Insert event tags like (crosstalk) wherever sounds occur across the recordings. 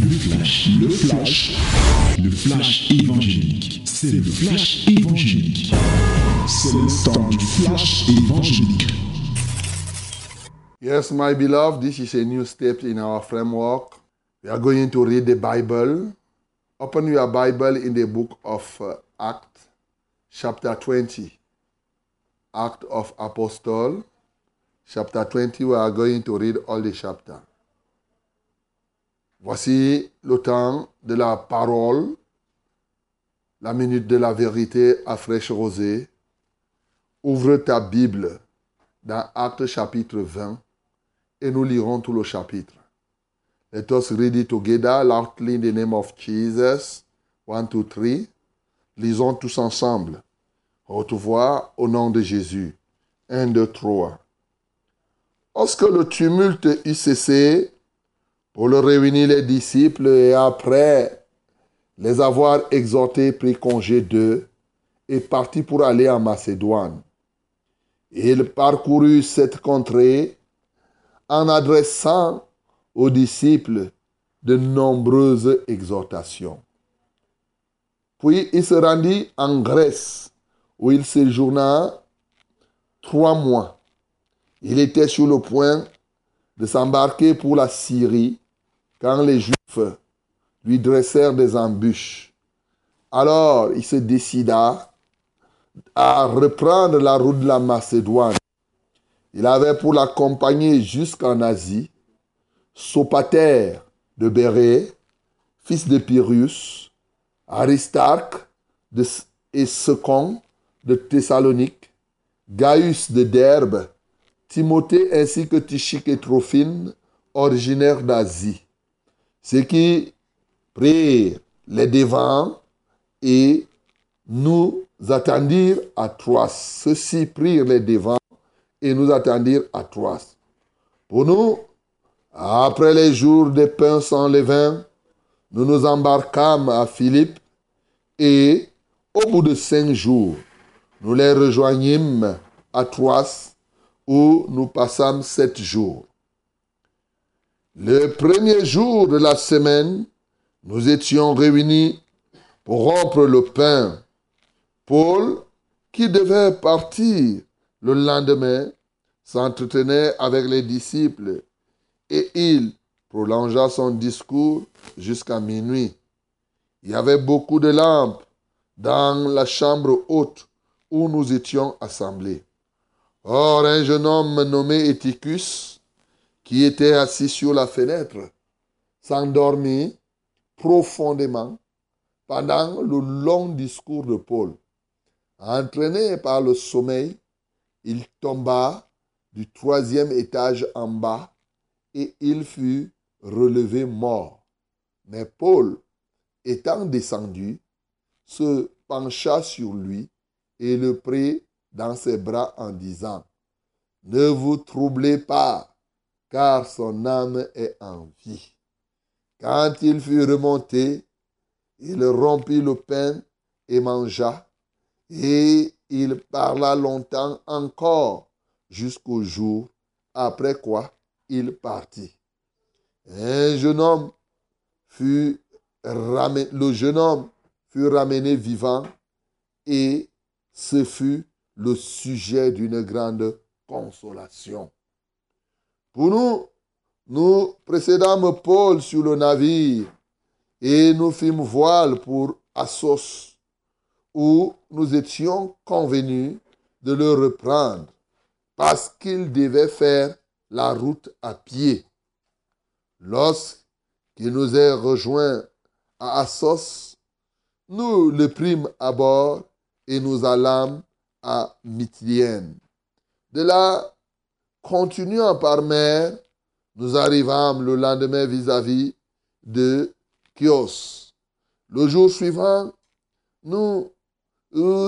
Le flash, le flash, le flash évangélique. C'est le flash évangélique. C'est le temps du flash évangélique. Yes, my beloved, this is a new step in our framework. We are going to read the Bible. Open your Bible in the book of uh, Acts, chapter 20. Act of Apostle, chapter 20. We are going to read all the chapter. Voici le temps de la parole, la minute de la vérité à fraîche rosée. Ouvre ta Bible dans Actes chapitre 20 et nous lirons tout le chapitre. Let us read it together loudly in the name of Jesus. One, two, three. Lisons tous ensemble. Haute voix au nom de Jésus. Un, deux, trois. Lorsque le tumulte eut cessé, Paul réunit les disciples et après les avoir exhortés, prit congé d'eux et partit pour aller en Macédoine. Il parcourut cette contrée en adressant aux disciples de nombreuses exhortations. Puis il se rendit en Grèce, où il séjourna trois mois. Il était sur le point de s'embarquer pour la Syrie quand les Juifs lui dressèrent des embûches. Alors il se décida à reprendre la route de la Macédoine. Il avait pour l'accompagner jusqu'en Asie Sopater de Bérée, fils de Pyrrhus, Aristarque de, et Second de Thessalonique, Gaius de Derbe, Timothée ainsi que Tichique et Trophine, originaires d'Asie. Ceux qui? Prirent les devants et nous attendirent à Troas. Ceux-ci prirent les devants et nous attendirent à Troas. Pour nous, après les jours des pains sans levain, nous nous embarquâmes à Philippe et, au bout de cinq jours, nous les rejoignîmes à Troas où nous passâmes sept jours. Le premier jour de la semaine, nous étions réunis pour rompre le pain. Paul, qui devait partir le lendemain, s'entretenait avec les disciples et il prolongea son discours jusqu'à minuit. Il y avait beaucoup de lampes dans la chambre haute où nous étions assemblés. Or, un jeune homme nommé Éticus, qui était assis sur la fenêtre, s'endormit profondément pendant le long discours de Paul. Entraîné par le sommeil, il tomba du troisième étage en bas et il fut relevé mort. Mais Paul, étant descendu, se pencha sur lui et le prit dans ses bras en disant, Ne vous troublez pas, car son âme est en vie. Quand il fut remonté, il rompit le pain et mangea, et il parla longtemps encore jusqu'au jour, après quoi il partit. Un jeune homme fut ramené, le jeune homme fut ramené vivant et ce fut le sujet d'une grande consolation. Pour nous, nous précédâmes Paul sur le navire et nous fîmes voile pour Assos, où nous étions convenus de le reprendre parce qu'il devait faire la route à pied. Lorsqu'il nous est rejoint à Assos, nous le prîmes à bord et nous allâmes à Mytienne. De là, continuant par mer, nous arrivâmes le lendemain vis-à-vis de Chios. Le jour suivant, nous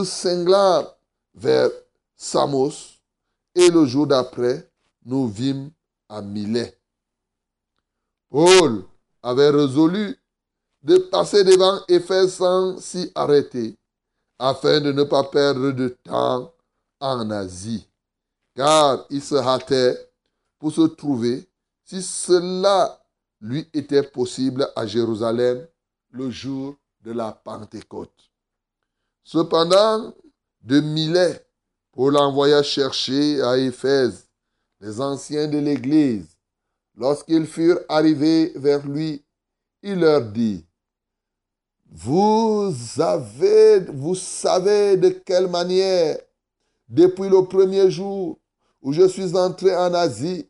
cinglâmes vers Samos et le jour d'après, nous vîmes à Milet. Paul avait résolu de passer devant Éphèse sans s'y arrêter, afin de ne pas perdre de temps en Asie, car il se hâtait pour se trouver, si cela lui était possible à Jérusalem le jour de la Pentecôte. Cependant, de Milet, Paul envoya chercher à Éphèse les anciens de l'Église. Lorsqu'ils furent arrivés vers lui, il leur dit, vous avez, vous savez de quelle manière, depuis le premier jour où je suis entré en Asie,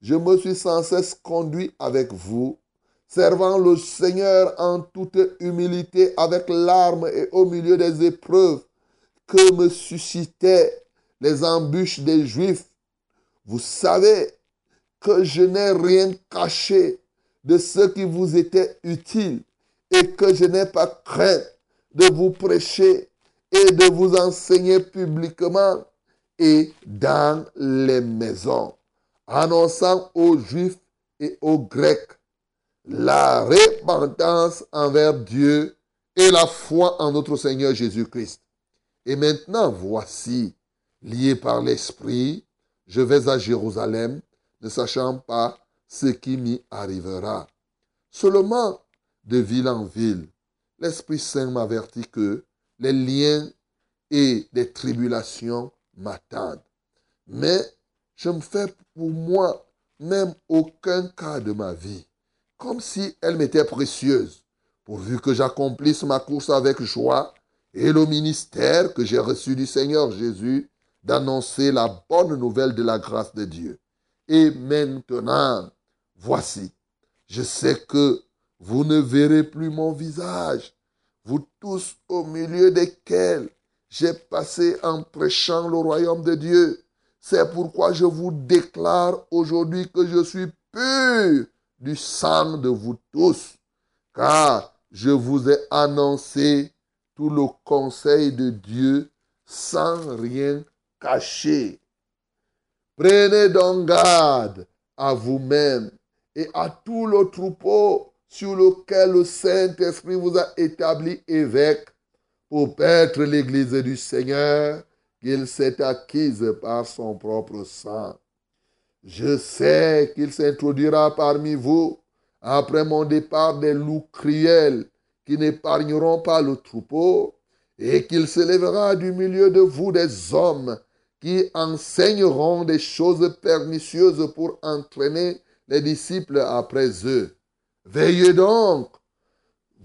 je me suis sans cesse conduit avec vous, servant le Seigneur en toute humilité avec larmes et au milieu des épreuves que me suscitaient les embûches des Juifs. Vous savez que je n'ai rien caché de ce qui vous était utile et que je n'ai pas craint de vous prêcher et de vous enseigner publiquement et dans les maisons, annonçant aux Juifs et aux Grecs la repentance envers Dieu et la foi en notre Seigneur Jésus-Christ. Et maintenant, voici, lié par l'Esprit, je vais à Jérusalem, ne sachant pas ce qui m'y arrivera. Seulement, de ville en ville, l'Esprit Saint m'avertit que les liens et les tribulations m'attendent. Mais je me fais pour moi même aucun cas de ma vie, comme si elle m'était précieuse, pourvu que j'accomplisse ma course avec joie et le ministère que j'ai reçu du Seigneur Jésus d'annoncer la bonne nouvelle de la grâce de Dieu. Et maintenant, voici, je sais que vous ne verrez plus mon visage, vous tous au milieu desquels j'ai passé en prêchant le royaume de Dieu. C'est pourquoi je vous déclare aujourd'hui que je suis pur du sang de vous tous, car je vous ai annoncé tout le conseil de Dieu sans rien cacher. Prenez donc garde à vous-même et à tout le troupeau sur lequel le Saint-Esprit vous a établi évêque pour paître l'Église du Seigneur qu'il s'est acquise par son propre sang. Je sais qu'il s'introduira parmi vous après mon départ des loups cruels qui n'épargneront pas le troupeau, et qu'il s'élèvera du milieu de vous des hommes qui enseigneront des choses pernicieuses pour entraîner les disciples après eux. Veillez donc,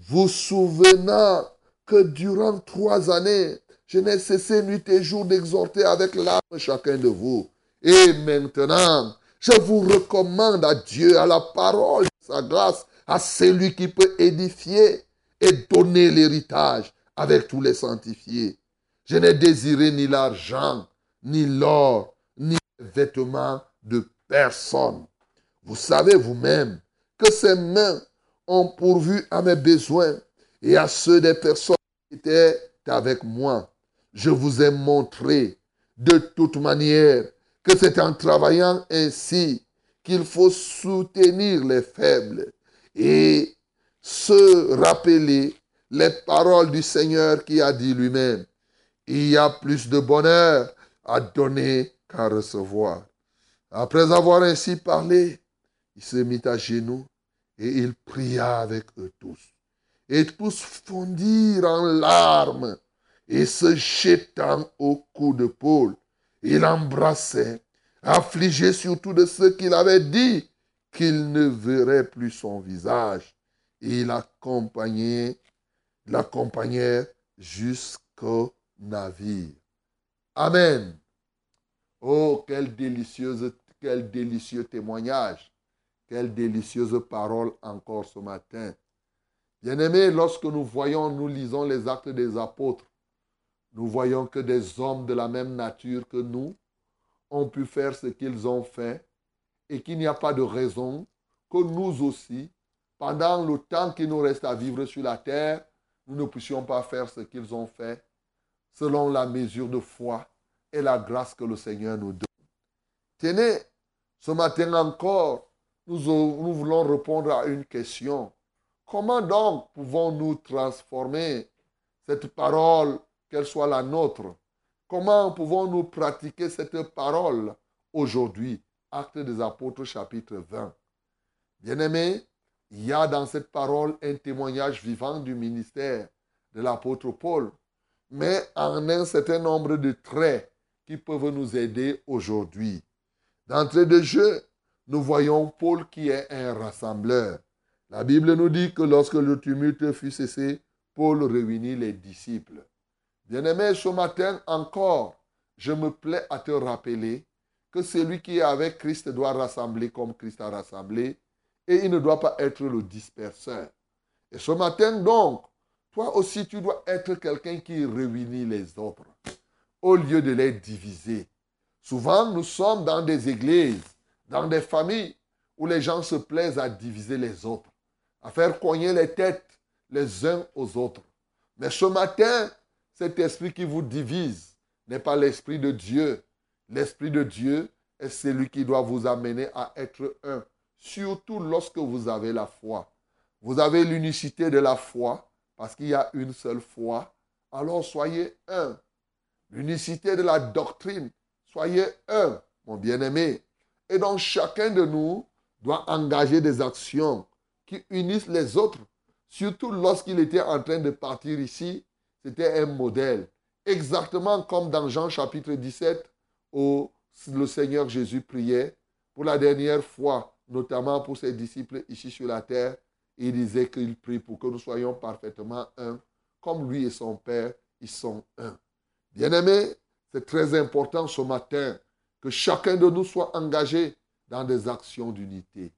vous souvenant que durant trois années, je n'ai cessé nuit et jour d'exhorter avec l'âme chacun de vous. Et maintenant, je vous recommande à Dieu, à la parole de sa grâce, à celui qui peut édifier et donner l'héritage avec tous les sanctifiés. Je n'ai désiré ni l'argent, ni l'or, ni les vêtements de personne. Vous savez vous-même que ces mains ont pourvu à mes besoins et à ceux des personnes qui étaient avec moi. Je vous ai montré de toute manière que c'est en travaillant ainsi qu'il faut soutenir les faibles et se rappeler les paroles du Seigneur qui a dit lui-même, il y a plus de bonheur à donner qu'à recevoir. Après avoir ainsi parlé, il se mit à genoux et il pria avec eux tous. Et tous fondirent en larmes et se jetant au cou de Paul, il embrassait, affligé surtout de ce qu'il avait dit, qu'il ne verrait plus son visage. Et il accompagnait, l'accompagnait jusqu'au navire. Amen. Oh, quel délicieux témoignage. Quelle délicieuse parole encore ce matin. Bien-aimés, lorsque nous voyons, nous lisons les actes des apôtres, nous voyons que des hommes de la même nature que nous ont pu faire ce qu'ils ont fait et qu'il n'y a pas de raison que nous aussi, pendant le temps qu'il nous reste à vivre sur la terre, nous ne puissions pas faire ce qu'ils ont fait selon la mesure de foi et la grâce que le Seigneur nous donne. Tenez, ce matin encore, nous, voulons répondre à une question. Comment donc pouvons-nous transformer cette parole, qu'elle soit la nôtre? Comment pouvons-nous pratiquer cette parole aujourd'hui? Acte des apôtres chapitre 20. Bien-aimés, il y a dans cette parole un témoignage vivant du ministère de l'apôtre Paul, mais en un certain nombre de traits qui peuvent nous aider aujourd'hui. D'entrée de jeu, nous voyons Paul qui est un rassembleur. La Bible nous dit que lorsque le tumulte fut cessé, Paul réunit les disciples. Bien-aimé, ce matin encore, je me plais à te rappeler que celui qui est avec Christ doit rassembler comme Christ a rassemblé et il ne doit pas être le disperseur. Et ce matin donc, toi aussi tu dois être quelqu'un qui réunit les autres au lieu de les diviser. Souvent nous sommes dans des églises, dans des familles où les gens se plaisent à diviser les autres, à faire cogner les têtes les uns aux autres. Mais ce matin, cet esprit qui vous divise n'est pas l'esprit de Dieu. L'esprit de Dieu est celui qui doit vous amener à être un, surtout lorsque vous avez la foi. Vous avez l'unicité de la foi parce qu'il y a une seule foi. Alors soyez un. L'unicité de la doctrine, soyez un, mon bien-aimé. Et donc chacun de nous doit engager des actions qui unissent les autres Surtout lorsqu'il était en train de partir ici, c'était un modèle. Exactement comme dans Jean chapitre 17, où le Seigneur Jésus priait pour la dernière fois, notamment pour ses disciples ici sur la terre. Il disait qu'il prie pour que nous soyons parfaitement un, comme lui et son Père, ils sont un. Bien-aimés, c'est très important ce matin que chacun de nous soit engagé dans des actions d'unité.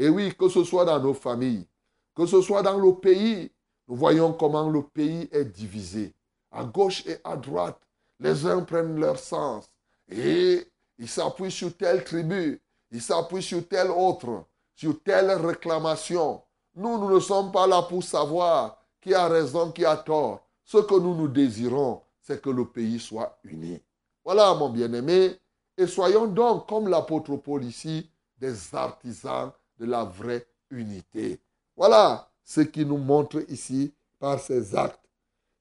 Et oui, que ce soit dans nos familles, que ce soit dans le pays, nous voyons comment le pays est divisé. À gauche et à droite, les uns prennent leur sens et ils s'appuient sur telle tribu, ils s'appuient sur telle autre, sur telle réclamation. Nous, nous ne sommes pas là pour savoir qui a raison, qui a tort. Ce que nous nous désirons, c'est que le pays soit uni. Voilà, mon bien-aimé. Et soyons donc, comme l'apôtre Paul ici, des artisans de la vraie unité. Voilà ce qui nous montre ici par ces actes.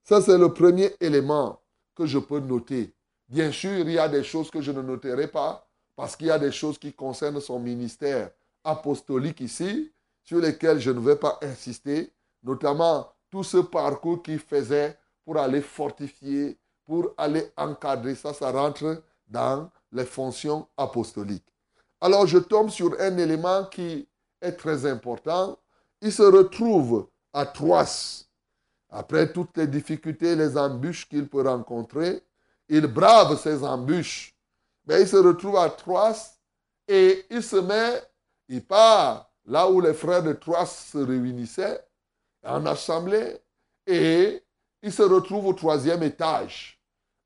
Ça, c'est le premier élément que je peux noter. Bien sûr, il y a des choses que je ne noterai pas parce qu'il y a des choses qui concernent son ministère apostolique ici, sur lesquelles je ne vais pas insister, notamment tout ce parcours qu'il faisait pour aller fortifier, pour aller encadrer. Ça, ça rentre dans les fonctions apostoliques. Alors, je tombe sur un élément qui est très important il se retrouve à Troas. Après toutes les difficultés, les embûches qu'il peut rencontrer, il brave ces embûches. Mais il se retrouve à Troas et il se met, il part là où les frères de Troas se réunissaient en assemblée et il se retrouve au troisième étage.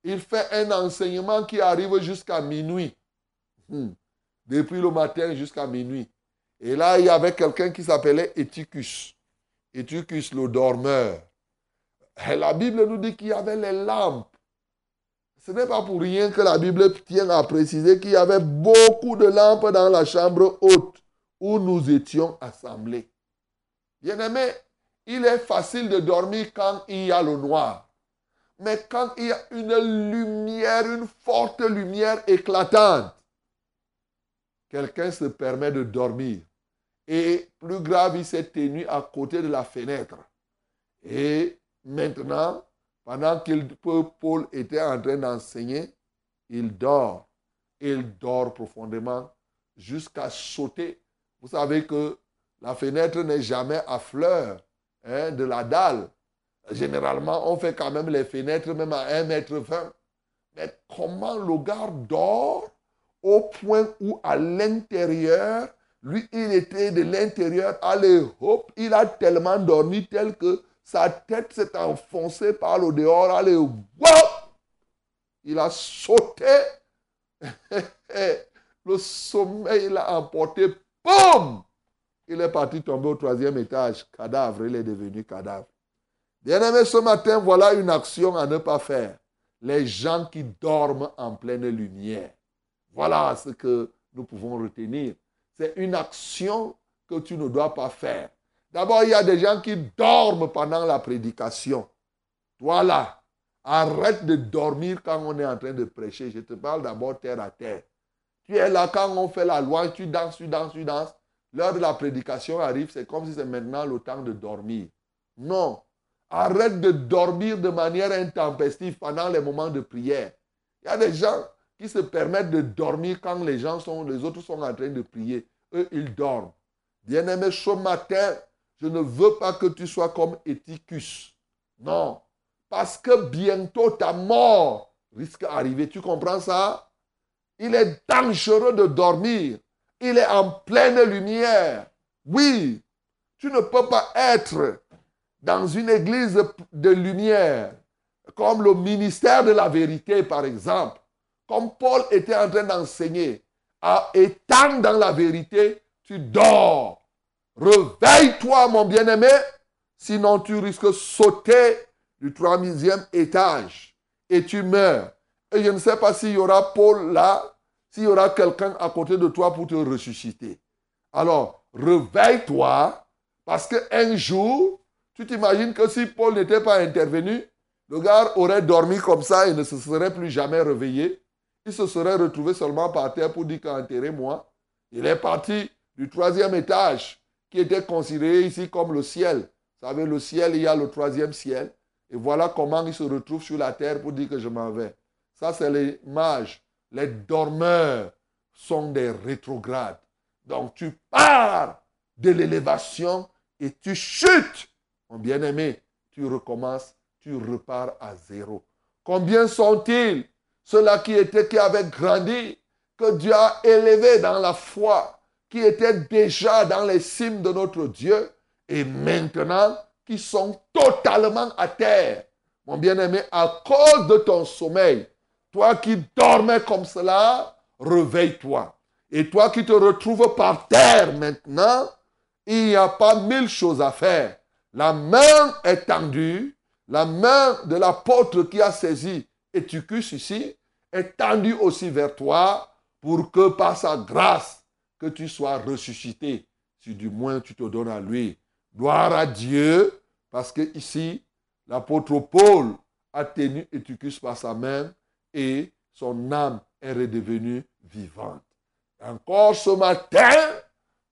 Il fait un enseignement qui arrive jusqu'à minuit. Hmm. Depuis le matin jusqu'à minuit. Et là, il y avait quelqu'un qui s'appelait Éticus. Éticus, le dormeur. La Bible nous dit qu'il y avait les lampes. Ce n'est pas pour rien que la Bible tient à préciser qu'il y avait beaucoup de lampes dans la chambre haute où nous étions assemblés. Bien-aimé, il est facile de dormir quand il y a le noir. Mais quand il y a une lumière, une forte lumière éclatante, quelqu'un se permet de dormir. Et plus grave, il s'est tenu à côté de la fenêtre. Et maintenant, pendant que Paul était en train d'enseigner, il dort. Il dort profondément jusqu'à sauter. Vous savez que la fenêtre n'est jamais à fleur hein, de la dalle. Généralement, on fait quand même les fenêtres même à 1 mètre 20. Mais comment le gars dort au point où à l'intérieur, lui, il était de l'intérieur, allez, hop, il a tellement dormi tel que sa tête s'est enfoncée par le dehors, allez, hop, il a sauté. (laughs) le sommeil l'a emporté, boum, il est parti tomber au troisième étage, cadavre, il est devenu cadavre. Bien-aimé, ce matin, voilà une action à ne pas faire. Les gens qui dorment en pleine lumière. Voilà ce que nous pouvons retenir c'est une action que tu ne dois pas faire. D'abord, il y a des gens qui dorment pendant la prédication. Toi là, arrête de dormir quand on est en train de prêcher. Je te parle d'abord terre à terre. Tu es là quand on fait la loi, tu danses, tu danses, tu danses. l'heure de la prédication arrive, c'est comme si c'est maintenant le temps de dormir. Non. Arrête de dormir de manière intempestive pendant les moments de prière. Il y a des gens qui se permettent de dormir quand les gens sont, les autres sont en train de prier. Eux, ils dorment. Bien-aimé, ce matin, je ne veux pas que tu sois comme Éticus. Non. Parce que bientôt ta mort risque d'arriver. Tu comprends ça? Il est dangereux de dormir. Il est en pleine lumière. Oui, tu ne peux pas être dans une église de lumière, comme le ministère de la vérité, par exemple, comme Paul était en train d'enseigner, étant dans la vérité, tu dors. Réveille-toi, mon bien-aimé, sinon tu risques de sauter du troisième étage et tu meurs. Et je ne sais pas s'il y aura Paul là, s'il y aura quelqu'un à côté de toi pour te ressusciter. Alors, réveille-toi, parce qu'un jour, tu t'imagines que si Paul n'était pas intervenu, le gars aurait dormi comme ça et ne se serait plus jamais réveillé. Il se serait retrouvé seulement par terre pour dire qu'enterrez-moi. Il est parti du troisième étage, qui était considéré ici comme le ciel. Vous savez, le ciel, il y a le troisième ciel. Et voilà comment il se retrouve sur la terre pour dire que je m'en vais. Ça, c'est les mages. Les dormeurs sont des rétrogrades. Donc, tu pars de l'élévation et tu chutes. Mon bien-aimé, tu recommences, tu repars à zéro. Combien sont-ils Ceux-là qui étaient, qui avaient grandi, que Dieu a élevé dans la foi, qui étaient déjà dans les cimes de notre Dieu, et maintenant qui sont totalement à terre. Mon bien-aimé, à cause de ton sommeil, toi qui dormais comme cela, réveille-toi. Et toi qui te retrouves par terre maintenant, il n'y a pas mille choses à faire. La main est tendue, la main de l'apôtre qui a saisi Éticus ici est tendue aussi vers toi pour que par sa grâce, que tu sois ressuscité, si du moins tu te donnes à lui. Gloire à Dieu, parce que ici, l'apôtre Paul a tenu Éticus par sa main et son âme est redevenue vivante. Encore ce matin,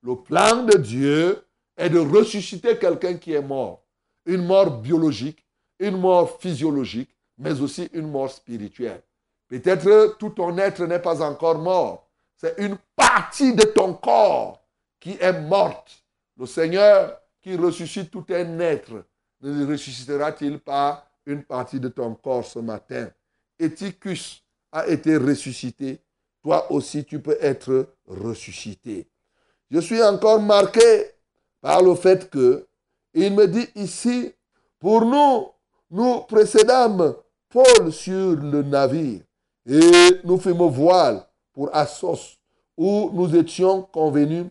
le plan de Dieu est de ressusciter quelqu'un qui est mort. Une mort biologique, une mort physiologique, mais aussi une mort spirituelle. Peut-être tout ton être n'est pas encore mort. C'est une partie de ton corps qui est morte. Le Seigneur qui ressuscite tout un être, ne ressuscitera-t-il pas une partie de ton corps ce matin? Éticus a été ressuscité, toi aussi tu peux être ressuscité. Je suis encore marqué par le fait que il me dit ici, pour nous, nous précédâmes Paul sur le navire et nous fîmes voile pour Assos, où nous étions convenus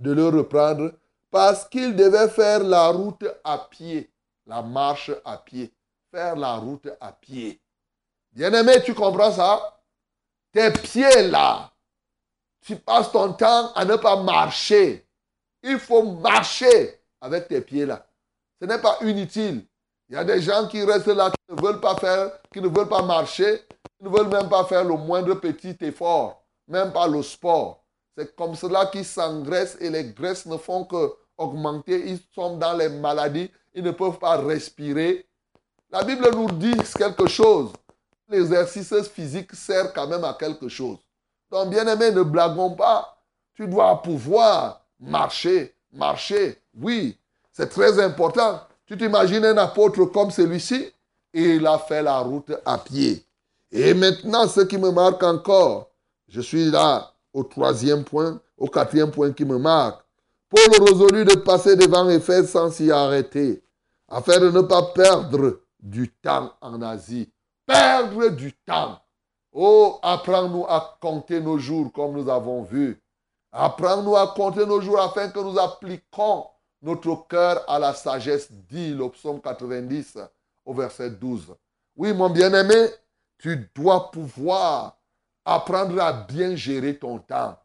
de le reprendre parce qu'il devait faire la route à pied, la marche à pied, faire la route à pied. Bien-aimé, tu comprends ça? Tes pieds là, tu passes ton temps à ne pas marcher. Il faut marcher avec tes pieds là. Ce n'est pas inutile. Il y a des gens qui restent là, qui ne veulent pas faire, qui ne veulent pas marcher, qui ne veulent même pas faire le moindre petit effort, même pas le sport. C'est comme cela qu'ils s'engraissent et les graisses ne font que augmenter. Ils sont dans les maladies, ils ne peuvent pas respirer. La Bible nous dit quelque chose l'exercice physique sert quand même à quelque chose. Donc, bien aimé, ne blaguons pas. Tu dois pouvoir marcher, marcher. Oui, c'est très important. Tu t'imagines un apôtre comme celui-ci? Et il a fait la route à pied. Et maintenant, ce qui me marque encore, je suis là au troisième point, au quatrième point qui me marque. Paul résolut de passer devant Éphèse sans s'y arrêter, afin de ne pas perdre du temps en Asie perdre du temps. Oh, apprends-nous à compter nos jours comme nous avons vu. Apprends-nous à compter nos jours afin que nous appliquons notre cœur à la sagesse, dit le psaume 90 au verset 12. Oui, mon bien-aimé, tu dois pouvoir apprendre à bien gérer ton temps.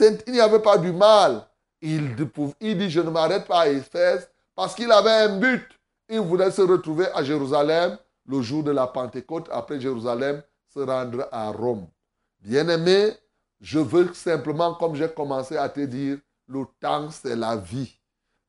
Il n'y avait pas du mal. Il, il dit, je ne m'arrête pas à Éphèse parce qu'il avait un but. Il voulait se retrouver à Jérusalem le jour de la Pentecôte, après Jérusalem, se rendre à Rome. Bien-aimé, je veux simplement, comme j'ai commencé à te dire, le temps, c'est la vie.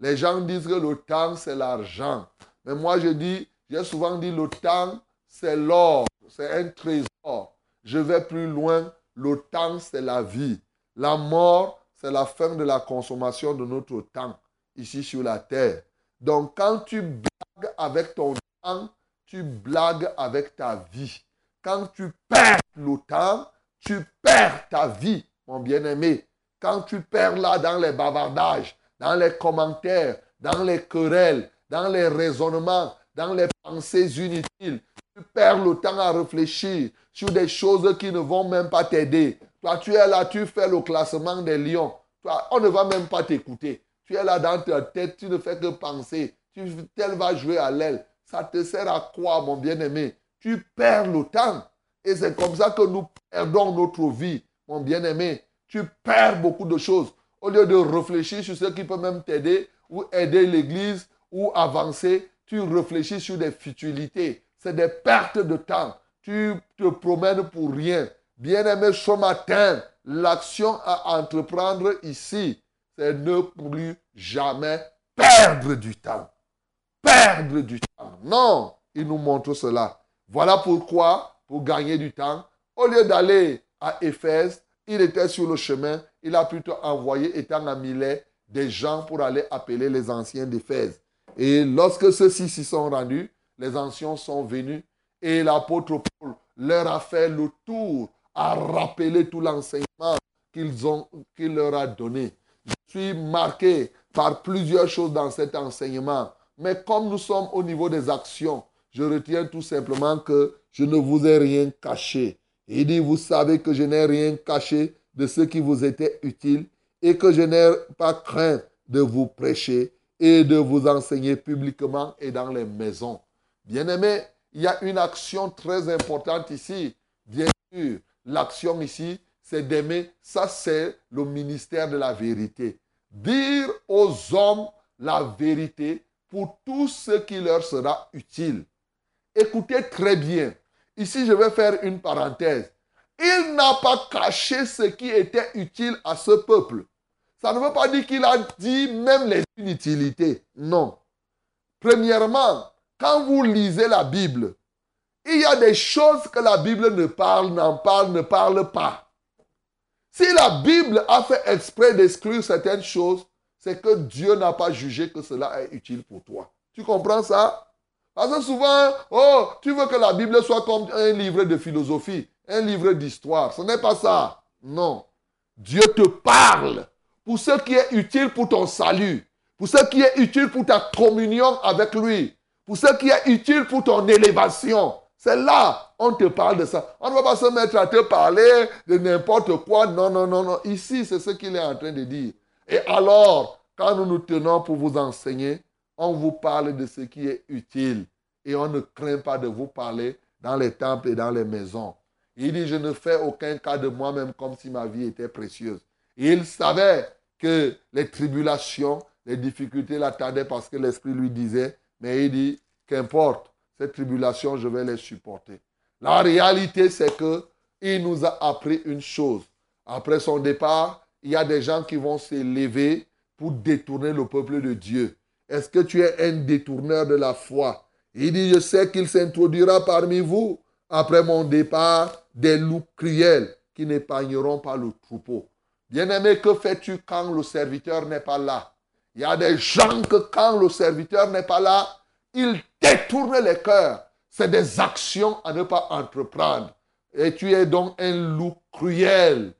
Les gens disent que le temps, c'est l'argent. Mais moi, je dis, j'ai souvent dit, le temps, c'est l'or, c'est un trésor. Je vais plus loin, le temps, c'est la vie. La mort, c'est la fin de la consommation de notre temps ici sur la terre. Donc, quand tu blagues avec ton temps, tu blagues avec ta vie. Quand tu perds le temps, tu perds ta vie, mon bien-aimé. Quand tu perds là dans les bavardages, dans les commentaires, dans les querelles, dans les raisonnements, dans les pensées inutiles, tu perds le temps à réfléchir sur des choses qui ne vont même pas t'aider. Toi, tu es là, tu fais le classement des lions. Toi, on ne va même pas t'écouter. Tu es là dans ta tête, tu ne fais que penser. Tu, tel va jouer à l'aile. Ça te sert à quoi, mon bien-aimé? Tu perds le temps. Et c'est comme ça que nous perdons notre vie, mon bien-aimé. Tu perds beaucoup de choses. Au lieu de réfléchir sur ce qui peut même t'aider ou aider l'Église ou avancer, tu réfléchis sur des futilités. C'est des pertes de temps. Tu te promènes pour rien. Bien-aimé, ce matin, l'action à entreprendre ici, c'est ne plus jamais perdre du temps. Perdre du temps. Non, il nous montre cela. Voilà pourquoi, pour gagner du temps, au lieu d'aller à Éphèse, il était sur le chemin, il a plutôt envoyé, étant à Milet, des gens pour aller appeler les anciens d'Éphèse. Et lorsque ceux-ci s'y sont rendus, les anciens sont venus et l'apôtre Paul leur a fait le tour, a rappelé tout l'enseignement qu'ils ont, qu'il leur a donné. Je suis marqué par plusieurs choses dans cet enseignement. Mais comme nous sommes au niveau des actions, je retiens tout simplement que je ne vous ai rien caché. Il dit, vous savez que je n'ai rien caché de ce qui vous était utile et que je n'ai pas craint de vous prêcher et de vous enseigner publiquement et dans les maisons. Bien-aimés, il y a une action très importante ici. Bien sûr, l'action ici, c'est d'aimer. Ça, c'est le ministère de la vérité. Dire aux hommes la vérité pour tout ce qui leur sera utile. Écoutez très bien. Ici, je vais faire une parenthèse. Il n'a pas caché ce qui était utile à ce peuple. Ça ne veut pas dire qu'il a dit même les inutilités. Non. Premièrement, quand vous lisez la Bible, il y a des choses que la Bible ne parle, n'en parle, ne parle pas. Si la Bible a fait exprès d'exclure certaines choses, c'est que Dieu n'a pas jugé que cela est utile pour toi. Tu comprends ça? Parce que souvent, oh, tu veux que la Bible soit comme un livre de philosophie, un livre d'histoire. Ce n'est pas ça. Non. Dieu te parle pour ce qui est utile pour ton salut, pour ce qui est utile pour ta communion avec lui, pour ce qui est utile pour ton élévation. C'est là, on te parle de ça. On ne va pas se mettre à te parler de n'importe quoi. Non, non, non, non. Ici, c'est ce qu'il est en train de dire. Et alors, quand nous nous tenons pour vous enseigner, on vous parle de ce qui est utile. Et on ne craint pas de vous parler dans les temples et dans les maisons. Il dit, je ne fais aucun cas de moi-même comme si ma vie était précieuse. il savait que les tribulations, les difficultés l'attendaient parce que l'Esprit lui disait, mais il dit, qu'importe, ces tribulations, je vais les supporter. La réalité, c'est que il nous a appris une chose. Après son départ, il y a des gens qui vont s'élever pour détourner le peuple de Dieu. Est-ce que tu es un détourneur de la foi? Il dit, je sais qu'il s'introduira parmi vous, après mon départ, des loups cruels qui n'épargneront pas le troupeau. Bien-aimé, que fais-tu quand le serviteur n'est pas là? Il y a des gens que quand le serviteur n'est pas là, ils détournent les cœurs. C'est des actions à ne pas entreprendre. Et tu es donc un loup cruel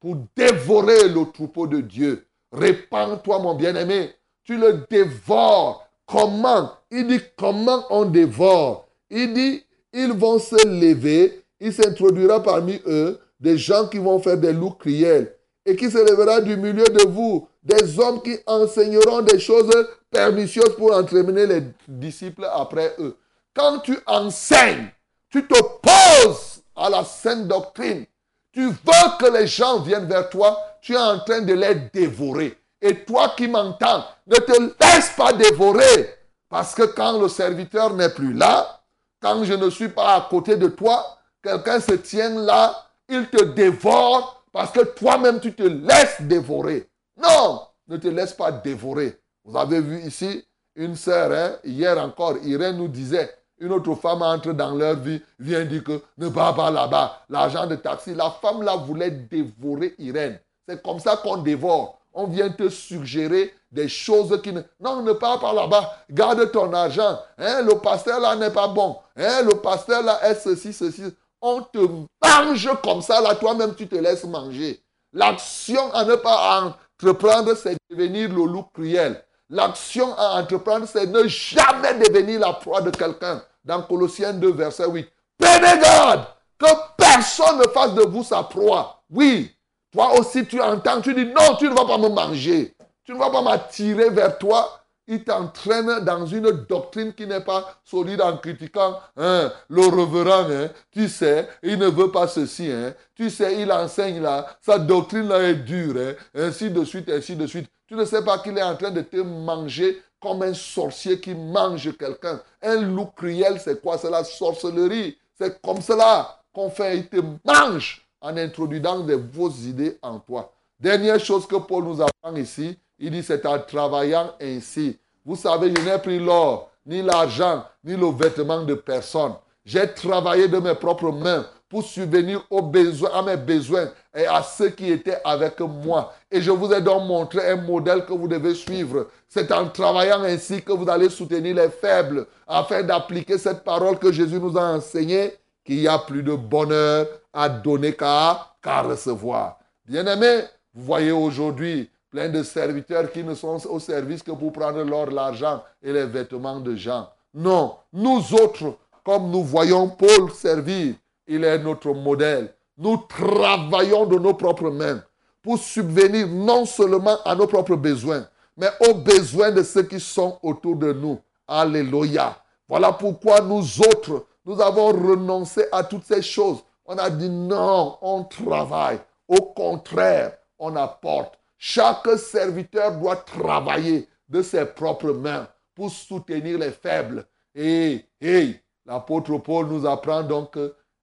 pour dévorer le troupeau de Dieu. Répands-toi, mon bien-aimé. Tu le dévores. Comment? Il dit comment on dévore? Il dit, ils vont se lever. Il s'introduira parmi eux des gens qui vont faire des loups cruels et qui se lèvera du milieu de vous des hommes qui enseigneront des choses pernicieuses pour entraîner les disciples après eux. Quand tu enseignes, tu te poses à la sainte doctrine. Tu veux que les gens viennent vers toi, tu es en train de les dévorer. Et toi qui m'entends, ne te laisse pas dévorer. Parce que quand le serviteur n'est plus là, quand je ne suis pas à côté de toi, quelqu'un se tient là, il te dévore parce que toi-même tu te laisses dévorer. Non, ne te laisse pas dévorer. Vous avez vu ici une sœur, hein, hier encore, Irène nous disait, une autre femme entre dans leur vie, vient dire que ne va pas là-bas, l'argent de taxi. La femme là voulait dévorer Irène. C'est comme ça qu'on dévore. On vient te suggérer des choses qui ne... Non, ne pars pas là-bas. Garde ton argent. Hein, le pasteur là n'est pas bon. Hein, le pasteur là est ceci, ceci. On te mange comme ça là. Toi-même, tu te laisses manger. L'action à ne pas entreprendre, c'est devenir le loup cruel. L'action à entreprendre, c'est ne jamais devenir la proie de quelqu'un. Dans Colossiens 2, verset 8. Prenez garde que personne ne fasse de vous sa proie. Oui, toi aussi tu entends, tu dis non, tu ne vas pas me manger. Tu ne vas pas m'attirer vers toi. Il t'entraîne dans une doctrine qui n'est pas solide en critiquant hein, le reverend. Hein. tu sais, il ne veut pas ceci. Hein, tu sais, il enseigne là. Sa doctrine là est dure. Ainsi de suite, ainsi de suite. Tu ne sais pas qu'il est en train de te manger comme un sorcier qui mange quelqu'un. Un loup cruel, c'est quoi? C'est la sorcellerie. C'est comme cela qu'on fait. Il te mange en introduisant des fausses idées en toi. Dernière chose que Paul nous apprend ici, il dit c'est en travaillant ainsi. Vous savez, je n'ai pris l'or, ni l'argent, ni le vêtement de personne. J'ai travaillé de mes propres mains pour subvenir aux besoins, à mes besoins et à ceux qui étaient avec moi. Et je vous ai donc montré un modèle que vous devez suivre. C'est en travaillant ainsi que vous allez soutenir les faibles afin d'appliquer cette parole que Jésus nous a enseignée, qu'il y a plus de bonheur à donner qu'à recevoir. Bien-aimés, vous voyez aujourd'hui plein de serviteurs qui ne sont au service que pour prendre l'or, l'argent et les vêtements de gens. Non, nous autres, comme nous voyons Paul servir, il est notre modèle. Nous travaillons de nos propres mains pour subvenir non seulement à nos propres besoins, mais aux besoins de ceux qui sont autour de nous. Alléluia. Voilà pourquoi nous autres, nous avons renoncé à toutes ces choses. On a dit non, on travaille. Au contraire, on apporte. Chaque serviteur doit travailler de ses propres mains pour soutenir les faibles. Et, et l'apôtre Paul nous apprend donc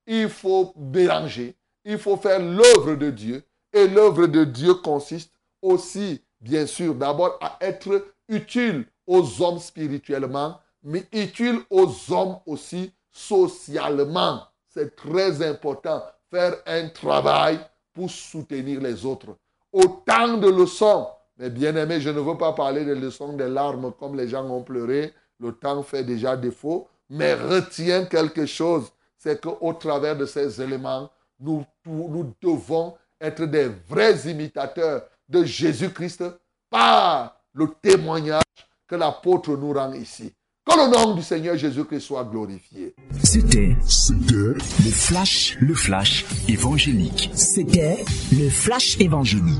il faut mélanger, il faut faire l'œuvre de Dieu. Et l'œuvre de Dieu consiste aussi, bien sûr, d'abord à être utile aux hommes spirituellement, mais utile aux hommes aussi socialement. C'est très important, faire un travail pour soutenir les autres. Autant de leçons. Mais bien aimé, je ne veux pas parler des leçons des larmes comme les gens ont pleuré. Le temps fait déjà défaut. Mais retiens quelque chose c'est qu'au travers de ces éléments, nous, nous devons être des vrais imitateurs de Jésus-Christ par le témoignage que l'apôtre nous rend ici. Que le nom du Seigneur Jésus-Christ soit glorifié. C'était, c'était le flash, le flash évangélique. C'était le flash évangélique.